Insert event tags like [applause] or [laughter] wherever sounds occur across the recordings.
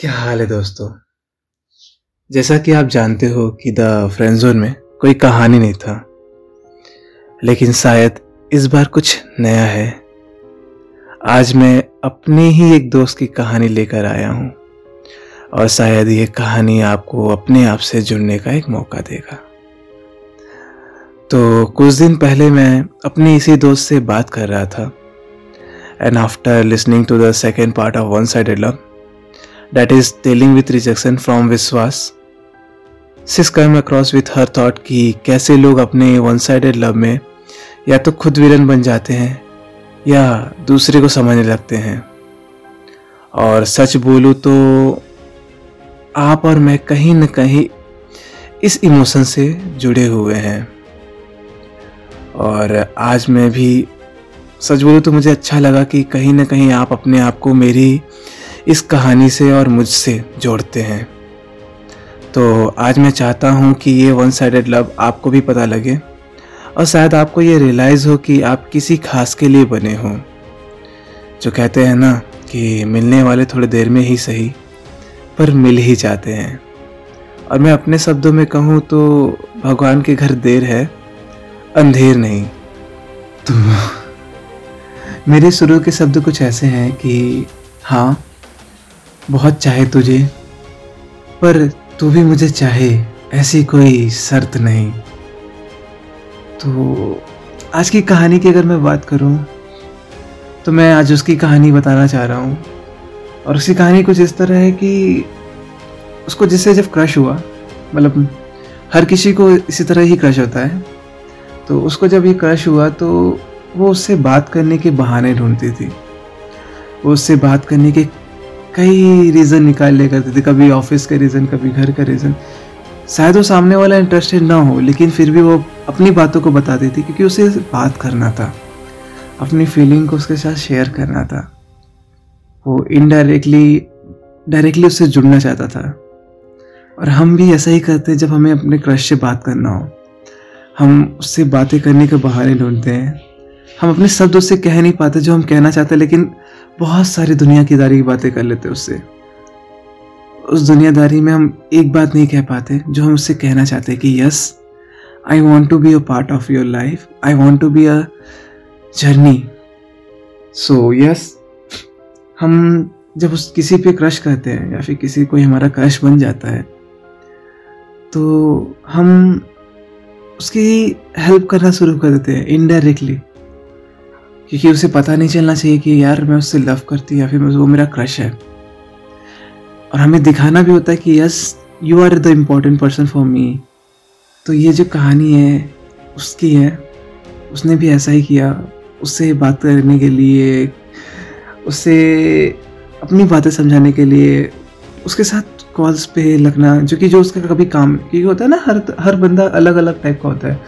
क्या हाल है दोस्तों? जैसा कि आप जानते हो कि द फ्रेंड जोन में कोई कहानी नहीं था, लेकिन शायद इस बार कुछ नया है। आज मैं अपने ही एक दोस्त की कहानी लेकर आया हूँ, और शायद ये कहानी आपको अपने आप से जुड़ने का एक मौका देगा। तो कुछ दिन पहले मैं अपने इसी दोस्त से बात कर रहा था and after listening to the second part of one side love that is dealing with rejection from Vishwas sis come across with her thought कि कैसे लोग अपने वन साइडेड लव में या तो खुद विलन बन जाते हैं या दूसरे को समझने लगते हैं। और सच बोलूँ तो आप और मैं कहीं न कहीं इस इमोशन से जुड़े हुए हैं। और आज मैं भी सच बोलूँ तो मुझे अच्छा लगा कि कहीं ना कहीं आप अपने आप को मेरी इस कहानी से और मुझसे जोड़ते हैं। तो आज मैं चाहता हूँ कि ये वन साइडेड लव आपको भी पता लगे और शायद आपको ये रियलाइज़ हो कि आप किसी खास के लिए बने हों। जो कहते हैं ना कि मिलने वाले थोड़ी देर में ही सही, पर मिल ही जाते हैं। और मैं अपने शब्दों में कहूँ तो भगवान के घर देर है, अंधेर नहीं। तो मेरे शुरू के शब्द कुछ ऐसे हैं कि हाँ बहुत चाहे तुझे, पर तू भी मुझे चाहे, ऐसी कोई शर्त नहीं। तो आज की कहानी की अगर मैं बात करूँ तो मैं आज उसकी कहानी बताना चाह रहा हूँ। और उसकी कहानी कुछ इस तरह है कि उसको जिससे जब क्रश हुआ मतलब हर किसी को इसी तरह ही क्रश होता है तो उसको जब ये क्रश हुआ तो वो उससे बात करने के बहाने ढूंढती थी। वो उससे बात करने के कई रीज़न निकाल लिया करते थे, कभी ऑफ़िस का रीज़न कभी घर का रीज़न शायद वो सामने वाला इंटरेस्टेड ना हो, लेकिन फिर भी वो अपनी बातों को बताती थी, क्योंकि उसे बात करना था। अपनी फीलिंग को उसके साथ शेयर करना था। वो इनडायरेक्टली डायरेक्टली उससे जुड़ना चाहता था। और हम भी ऐसा ही करते हैं जब हमें अपने क्रश से बात करना हो। हम उससे बातें करने के बहाने ढूंढते हैं। हम अपने शब्द उससे कह नहीं पाते जो हम कहना चाहते लेकिन बहुत सारी दुनियादारी की बातें कर लेते उससे। उस दुनियादारी में हम एक बात नहीं कह पाते, जो हम उससे कहना चाहते हैं कि, yes I want to be a part of your life I want to be a journey so yes हम जब उस किसी पे क्रश करते हैं, या फिर किसी कोई हमारा क्रश बन जाता है तो हम उसकी हेल्प करना शुरू कर देते हैं इनडायरेक्टली क्योंकि उसे पता नहीं चलना चाहिए कि यार मैं उससे लव करती या फिर वो मेरा क्रश है। और हमें दिखाना भी होता है कि yes you are the important person for me तो ये जो कहानी है, उसकी है। उसने भी ऐसा ही किया। उससे बात करने के लिए, उससे अपनी बातें समझाने के लिए, उसके साथ कॉल्स पे लगना, जो कि जो उसका कभी काम, क्योंकि होता है ना, हर हर बंदा अलग अलग टाइप का होता है।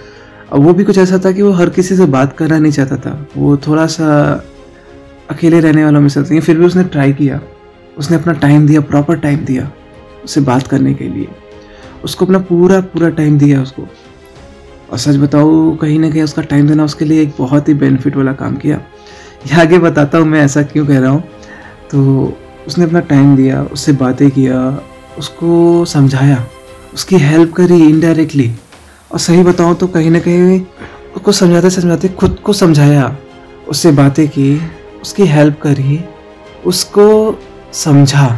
और वो भी कुछ ऐसा था कि वो हर किसी से बात करना नहीं चाहता था। वो थोड़ा सा अकेले रहने वालों में से था। फिर भी उसने ट्राई किया। उसने अपना टाइम दिया प्रॉपर टाइम दिया उससे बात करने के लिए। उसको अपना पूरा पूरा टाइम दिया उसको। और सच बताओ कहीं ना कहीं उसका टाइम देना उसके लिए एक बहुत ही बेनिफिट वाला काम किया। ये आगे बताता हूँ मैं ऐसा क्यों कह रहा हूँ। तो उसने अपना टाइम दिया, उससे बातें किया, उसको समझाया। उसकी हेल्प करी इनडायरेक्टली और सही बताऊँ तो कहीं ना कहीं उसको समझाते समझाते, खुद को समझाया, उससे बातें की, उसकी हेल्प करी, उसको समझा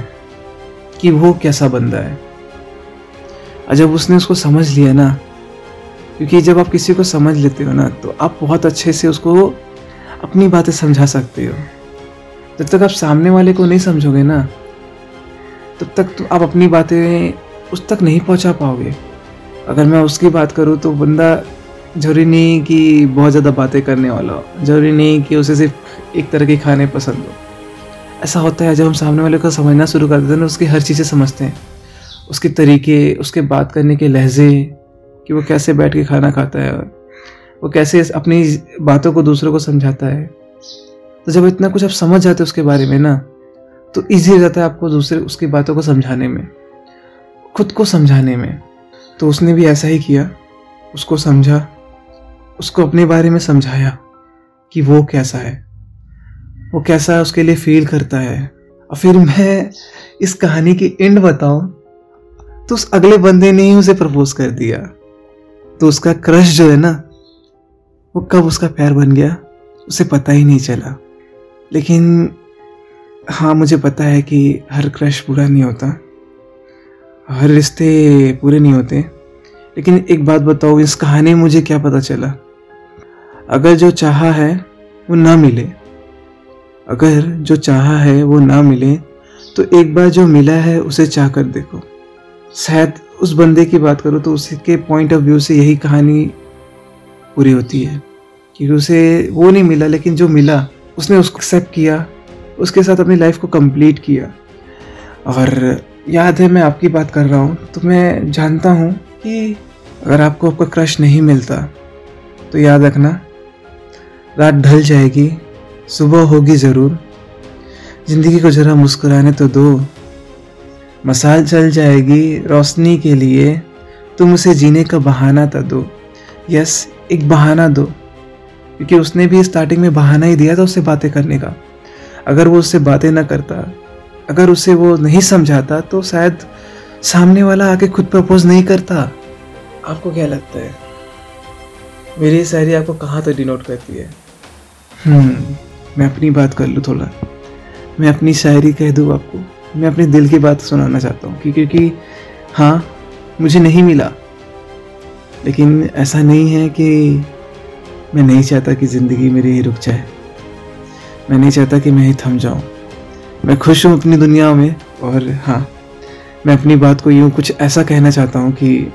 कि वो कैसा बंदा है। और जब उसने उसको समझ लिया ना, क्योंकि जब आप किसी को समझ लेते हो ना तो आप बहुत अच्छे से उसको अपनी बातें समझा सकते हो। जब तक आप सामने वाले को नहीं समझोगे ना, तब तक तो आप अपनी बातें उस तक नहीं पहुँचा पाओगे। अगर मैं उसकी बात करूँ तो बंदा ज़रूरी नहीं कि बहुत ज़्यादा बातें करने वाला हो। ज़रूरी नहीं कि उसे सिर्फ़ एक तरह के खाने पसंद हो। ऐसा होता है, जब हम सामने वाले को समझना शुरू कर देते हैं ना, उसकी हर चीज़ें समझते हैं। उसके तरीके, उसके बात करने के लहजे, कि वो कैसे बैठ के खाना खाता है और वो कैसे अपनी बातों को दूसरों को समझाता है। तो जब इतना कुछ आप समझ जाते हो उसके बारे में ना तो ईजी हो जाता है आपको दूसरे, उसकी बातों को समझाने में, खुद को समझाने में। तो उसने भी ऐसा ही किया, उसको समझा, उसको अपने बारे में समझाया कि वो कैसा है। वो कैसा उसके लिए फील करता है। और फिर मैं इस कहानी की एंड बताओ तो उस अगले बंदे ने ही उसे प्रपोज कर दिया। तो उसका क्रश जो है ना, वो कब उसका प्यार बन गया, उसे पता ही नहीं चला। लेकिन हाँ मुझे पता है कि हर क्रश बुरा नहीं होता। हर रिश्ते पूरे नहीं होते। लेकिन एक बात बताओ, इस कहानी में मुझे क्या पता चला? अगर जो चाहा है, वो ना मिले। अगर जो चाहा है, वो ना मिले तो एक बार जो मिला है, उसे चाह कर देखो। शायद उस बंदे की बात करो तो उसके पॉइंट ऑफ़ व्यू से यही कहानी पूरी होती है। कि उसे वो नहीं मिला, लेकिन जो मिला, उसने उसको एक्सेप्ट किया, उसके साथ अपनी लाइफ को कंप्लीट किया। और याद है मैं आपकी बात कर रहा हूँ तो मैं जानता हूँ कि अगर आपको आपका क्रश नहीं मिलता तो याद रखना, रात ढल जाएगी, सुबह होगी ज़रूर, ज़िंदगी को ज़रा मुस्कुराने तो दो, मसाल चल जाएगी रोशनी के लिए, तुम उसे जीने का बहाना तो दो यस एक बहाना दो, क्योंकि उसने भी स्टार्टिंग में बहाना ही दिया था उससे बातें करने का, अगर वो उससे बातें ना करता अगर उसे वो नहीं समझाता तो शायद सामने वाला आके खुद प्रपोज नहीं करता। आपको क्या लगता है? मेरी शायरी आपको कहाँ तक डिनोट करती है? हम्म मैं अपनी बात कर लूँ थोड़ा। मैं अपनी शायरी कह दूँ आपको। मैं अपने दिल की बात सुनाना चाहता हूँ क्योंकि हाँ मुझे नहीं मिला। लेकिन ऐसा नहीं है कि मैं नहीं चाहता कि ज़िंदगी मेरी ही रुक जाए। मैं नहीं चाहता कि मैं ही थम जाऊँ। मैं खुश हूँ अपनी दुनिया में और हाँ मैं अपनी बात को यूँ कुछ ऐसा कहना चाहता हूँ कि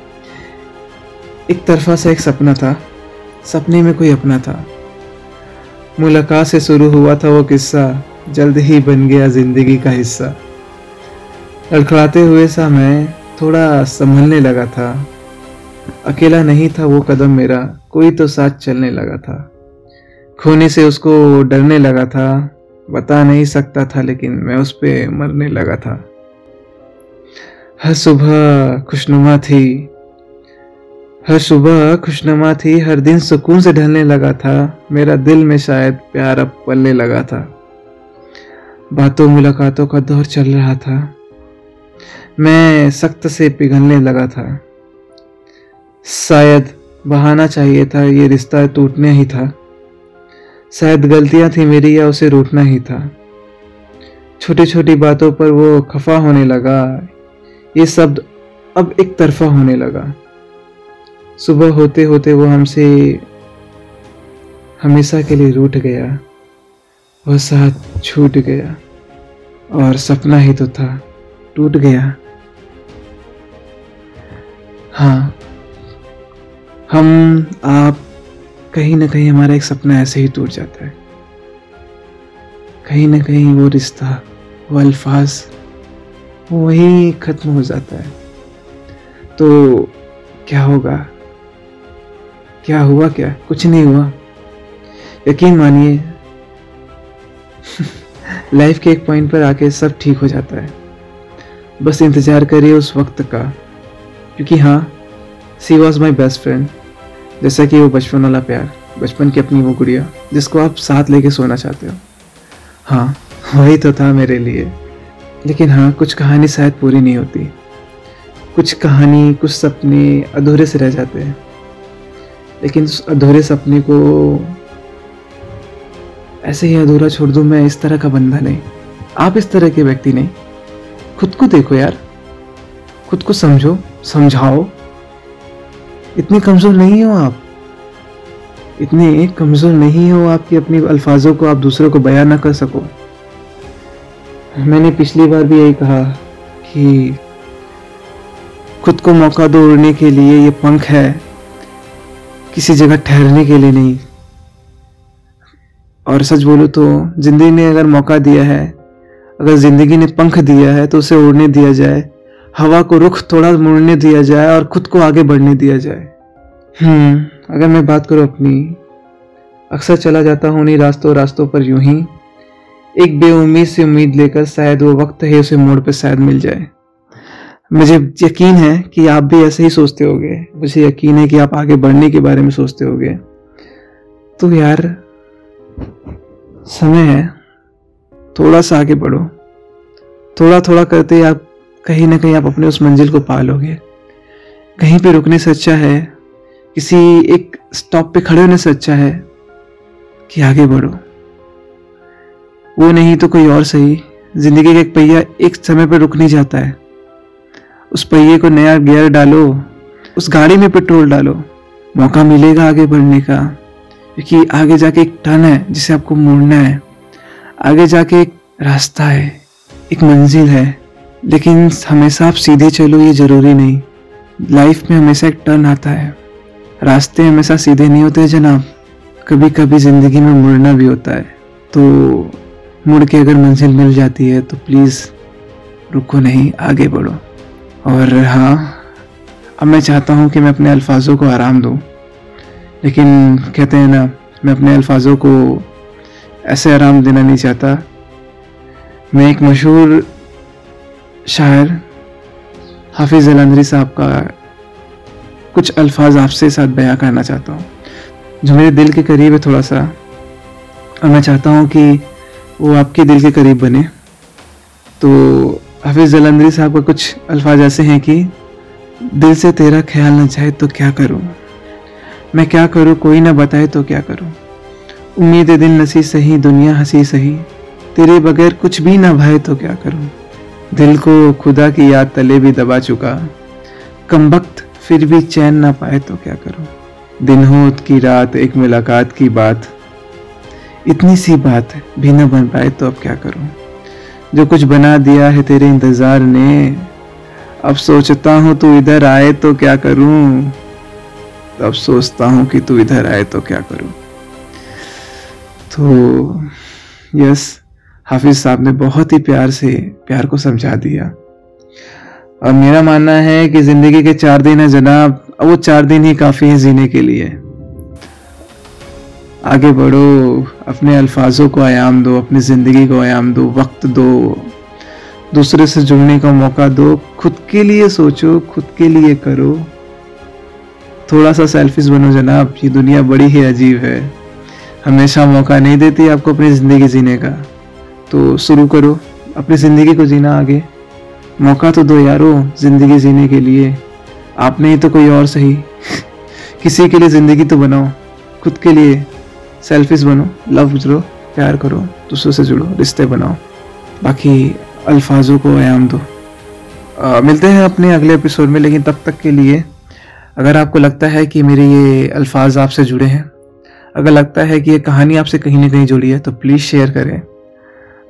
एक तरफा सा एक सपना था, सपने में कोई अपना था। मुलाकात से शुरू हुआ था वो किस्सा, जल्द ही बन गया ज़िंदगी का हिस्सा। लड़खड़ाते हुए सा मैं थोड़ा संभलने लगा था। अकेला नहीं था वो कदम मेरा, कोई तो साथ चलने लगा था। खोने से उसको डरने लगा था बता नहीं सकता था, लेकिन मैं उस पर मरने लगा था। हर सुबह खुशनुमा थी। हर सुबह खुशनुमा थी, हर दिन सुकून से ढलने लगा था। मेरा दिल में शायद प्यार अब पलने लगा था। बातों मुलाकातों का दौर चल रहा था। मैं सख्त से पिघलने लगा था। शायद बहाना चाहिए था, ये रिश्ता टूटने ही था। शायद गलतियाँ थी मेरी या उसे रूठना ही था। छोटी छोटी बातों पर वो खफा होने लगा। ये शब्द अब एक तरफा होने लगा। सुबह होते होते वो हमसे हमेशा के लिए रूठ गया। वह साथ छूट गया और सपना ही तो था, टूट गया। हाँ हम, आप कहीं ना कहीं हमारा एक सपना ऐसे ही टूट जाता है। कहीं ना कहीं वो रिश्ता, वो अल्फाज वही ख़त्म हो जाता है। तो क्या होगा? क्या हुआ क्या? कुछ नहीं हुआ। यकीन मानिए, [laughs] लाइफ के एक पॉइंट पर आके सब ठीक हो जाता है। बस इंतज़ार करिए उस वक्त का, क्योंकि हाँ she was my best friend जैसा कि वो बचपन वाला प्यार, बचपन की अपनी वो गुड़िया, जिसको आप साथ लेके सोना चाहते हो। हाँ वही तो था मेरे लिए। लेकिन हाँ कुछ कहानी शायद पूरी नहीं होती। कुछ कहानी, कुछ सपने अधूरे से रह जाते हैं। लेकिन उस अधूरे सपने को ऐसे ही अधूरा छोड़ दूँ मैं इस तरह का बंदा नहीं। आप इस तरह के व्यक्ति नहीं। खुद को देखो यार। खुद को समझो, समझाओ। इतने कमज़ोर नहीं हो आप? इतने कमज़ोर नहीं हो आपकी अपनी अल्फाजों को आप दूसरों को बयान ना कर सको? मैंने पिछली बार भी यही कहा कि खुद को मौका दो उड़ने के लिए ये पंख है, किसी जगह ठहरने के लिए नहीं। और सच बोलो तो ज़िंदगी ने अगर मौका दिया है, अगर ज़िंदगी ने पंख दिया है तो उसे उड़ने दिया जाए। हवा को रुख थोड़ा मुड़ने दिया जाए और खुद को आगे बढ़ने दिया जाए। हम्म अगर मैं बात करूँ अपनी, अक्सर चला जाता हूँ उन्हीं रास्तों रास्तों पर यूँ ही। एक बेउम्मीद से उम्मीद लेकर शायद वो वक्त है उसे मोड़ पर शायद मिल जाए। मुझे यकीन है कि आप भी ऐसे ही सोचते होगे। मुझे यकीन है कि आप आगे बढ़ने के बारे में सोचते होगे। तो यार, समय है। थोड़ा सा आगे बढ़ो। थोड़ा थोड़ा करते आप कहीं ना कहीं आप अपने उस मंजिल को पा लोगे कहीं पे रुकने से अच्छा है, किसी एक स्टॉप पे खड़े होने से अच्छा है कि आगे बढ़ो। वो नहीं तो कोई और सही। ज़िंदगी का एक पहिया एक समय पर रुक नहीं जाता है। उस पहिए को नया गियर डालो, उस गाड़ी में पेट्रोल डालो। मौका मिलेगा आगे बढ़ने का, क्योंकि आगे जाके एक टर्न है जिसे आपको मोड़ना है। आगे जाके एक रास्ता है, एक मंजिल है। लेकिन हमेशा आप सीधे चलो, ये ज़रूरी नहीं। लाइफ में हमेशा एक टर्न आता है। रास्ते हमेशा सीधे नहीं होते जनाब। कभी कभी ज़िंदगी में मुड़ना भी होता है। तो मुड़ के अगर मंजिल मिल जाती है तो प्लीज़ रुको नहीं, आगे बढ़ो। और हाँ अब मैं चाहता हूँ कि मैं अपने अल्फाजों को आराम दूँ। लेकिन कहते हैं ना, मैं अपने अल्फाजों को ऐसे आराम देना नहीं चाहता। मैं एक मशहूर शायर हाफिज़ जलंधरी साहब का कुछ अल्फाज आपसे साथ बयां करना चाहता हूँ। जो मेरे दिल के करीब है थोड़ा सा। और मैं चाहता हूँ कि वो आपके दिल के करीब बने। तो हाफिज़ जलंधरी साहब का कुछ अल्फाज ऐसे हैं कि, दिल से तेरा ख्याल न चाहे तो क्या करूँ? मैं क्या करूँ? कोई ना बताए तो क्या करूँ? उम्मीद दिल नसी सही, दुनिया हँसी सही। तेरे बगैर कुछ भी ना भाए तो क्या करूँ? दिल को खुदा की याद तले भी दबा चुका। कम वक्त फिर भी चैन ना पाए तो क्या करूँ? दिन हो की रात, एक मुलाकात की बात। इतनी सी बात भी न बन पाए तो अब क्या करूँ? जो कुछ बना दिया है तेरे इंतज़ार ने। अब सोचता हूँ तू इधर आए तो क्या करूँ? अब सोचता हूँ कि तू इधर आए तो क्या करूँ? तो यस हाफिज साहब ने बहुत ही प्यार से, प्यार को समझा दिया। और मेरा मानना है कि ज़िंदगी के चार दिन है जनाब वो चार दिन ही काफ़ी है जीने के लिए। आगे बढ़ो, अपने अल्फाजों को आयाम दो, अपनी ज़िंदगी को आयाम दो, वक्त दो। दूसरे से जुड़ने का मौका दो, खुद के लिए सोचो, खुद के लिए करो। थोड़ा सा सेल्फिश बनो जनाब, ये दुनिया बड़ी ही अजीब है। हमेशा मौका नहीं देती आपको अपनी ज़िंदगी जीने का। तो शुरू करो अपनी ज़िंदगी को जीना आगे। मौका तो दो यारो ज़िंदगी जीने के लिए। आप नहीं तो कोई और सही। [laughs] किसी के लिए ज़िंदगी तो बनाओ खुद के लिए सेल्फिश बनो लव गुजरो प्यार करो दूसरों से जुड़ो रिश्ते बनाओ। बाकी अल्फाजों को आयाम दो। आ, मिलते हैं अपने अगले एपिसोड में लेकिन तब तक के लिए अगर आपको लगता है कि मेरे ये अल्फाज आपसे जुड़े हैं अगर लगता है कि ये कहानी आपसे कहीं ना कहीं जुड़ी है तो प्लीज़ शेयर करें।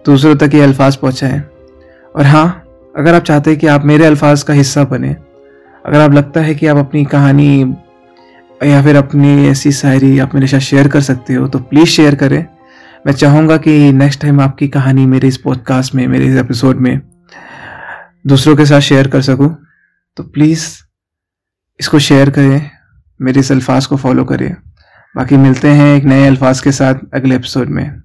दूसरों तक ये अल्फाज पहुँचाएँ। और हाँ अगर आप चाहते हैं कि आप मेरे अल्फाज का हिस्सा बने, अगर आप लगता है कि आप अपनी कहानी या फिर अपनी ऐसी शायरी आप मेरे साथ शेयर कर सकते हो तो प्लीज़ शेयर करें। मैं चाहूँगा कि नेक्स्ट टाइम आपकी कहानी मेरे इस पॉडकास्ट में, मेरे इस एपिसोड में दूसरों के साथ शेयर कर सकूँ तो प्लीज़ इसको शेयर करें, मेरे इस अल्फाज को फॉलो करें। बाकी मिलते हैं एक नए अल्फाज के साथ अगले एपिसोड में।